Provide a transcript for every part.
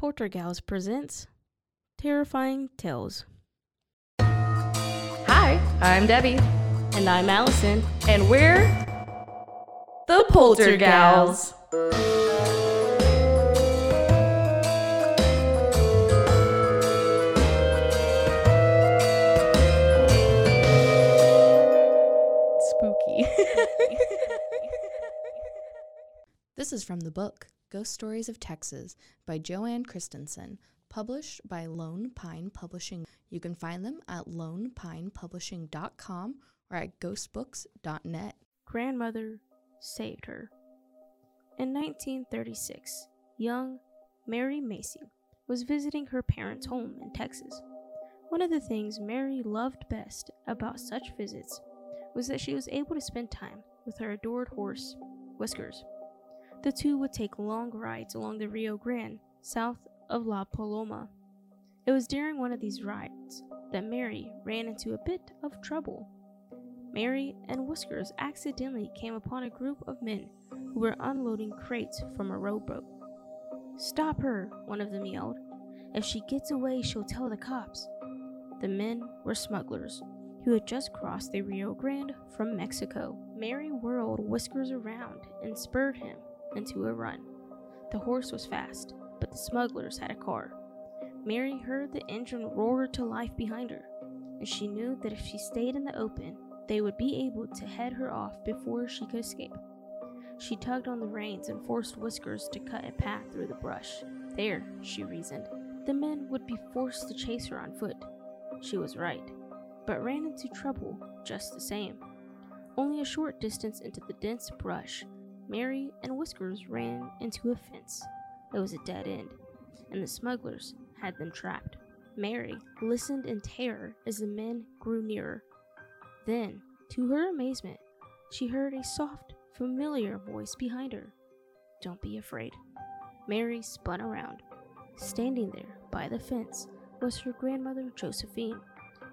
Poltergals presents Terrifying Tales. Hi, I'm Debbie, And I'm Allison. and we're the Poltergals. Spooky. This is from the book Ghost Stories of Texas by Jo-Anne Christensen, published by Lone Pine Publishing. You can find them at lonepinepublishing.com or at ghostbooks.net. Grandmother saved her. In 1936, young Mary Macy was visiting her parents' home in Texas. One of the things Mary loved best about such visits was that she was able to spend time with her adored horse, Whiskers. The two would take long rides along the Rio Grande, south of La Paloma. It was during one of these rides that Mary ran into a bit of trouble. Mary and Whiskers accidentally came upon a group of men who were unloading crates from a rowboat. Stop her, one of them yelled. If she gets away, she'll tell the cops. The men were smugglers who had just crossed the Rio Grande from Mexico. Mary whirled Whiskers around and spurred him into a run. The horse was fast, but the smugglers had a car. Mary heard the engine roar to life behind her, and she knew that if she stayed in the open, they would be able to head her off before she could escape. She tugged on the reins and forced Whiskers to cut a path through the brush. There, she reasoned, the men would be forced to chase her on foot. She was right, but ran into trouble just the same. Only a short distance into the dense brush, Mary and Whiskers ran into a fence. It was a dead end, and the smugglers had them trapped. Mary listened in terror as the men grew nearer. Then, to her amazement, she heard a soft, familiar voice behind her. Don't be afraid. Mary spun around. Standing there by the fence was her grandmother Josephine,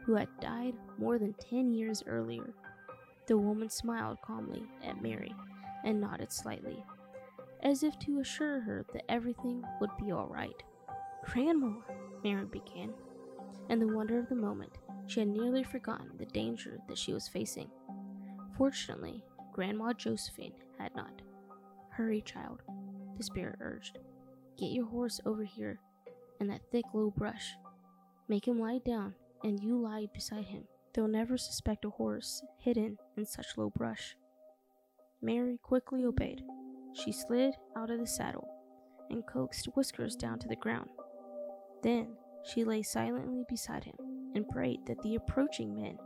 who had died more than ten years earlier. The woman smiled calmly at Mary and nodded slightly, as if to assure her that everything would be all right. Grandma, Mary began. In the wonder of the moment, she had nearly forgotten the danger that she was facing. Fortunately, Grandma Josephine had not. Hurry, child, the spirit urged. Get your horse over here in that thick low brush. Make him lie down, and you lie beside him. They'll never suspect a horse hidden in such low brush. Mary quickly obeyed. She slid out of the saddle and coaxed Whiskers down to the ground. Then she lay silently beside him and prayed that the approaching men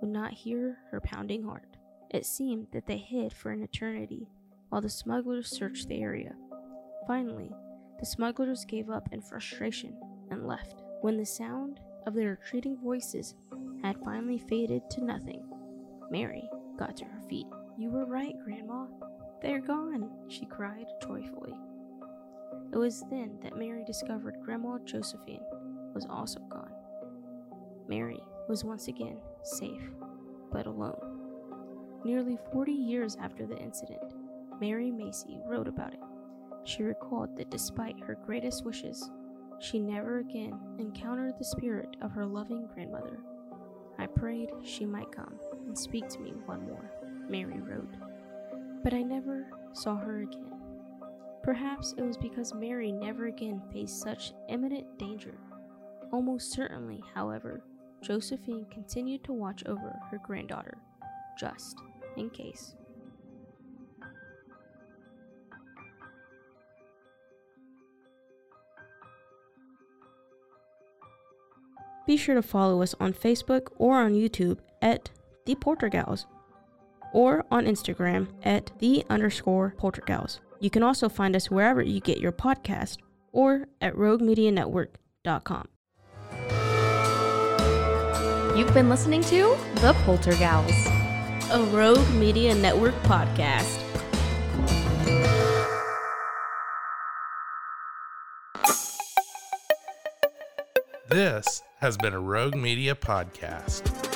would not hear her pounding heart. It seemed that they hid for an eternity while the smugglers searched the area. Finally, the smugglers gave up in frustration and left. When the sound of their retreating voices had finally faded to nothing, Mary got to her feet. You were right, Grandma. They're gone, she cried joyfully. It was then that Mary discovered Grandma Josephine was also gone. Mary was once again safe, but alone. Nearly 40 years after the incident, Mary Macy wrote about it. She recalled that despite her greatest wishes, she never again encountered the spirit of her loving grandmother. I prayed she might come and speak to me one more, Mary wrote. But I never saw her again. Perhaps it was because Mary never again faced such imminent danger. Almost certainly, however, Josephine continued to watch over her granddaughter, just in case. Be sure to follow us on Facebook or on YouTube at The Poltergals or on Instagram at The underscore Poltergals. You can also find us wherever you get your podcast or at roguemedianetwork.com. You've been listening to The Poltergals. A Rogue Media Network podcast. This has been a Rogue Media podcast.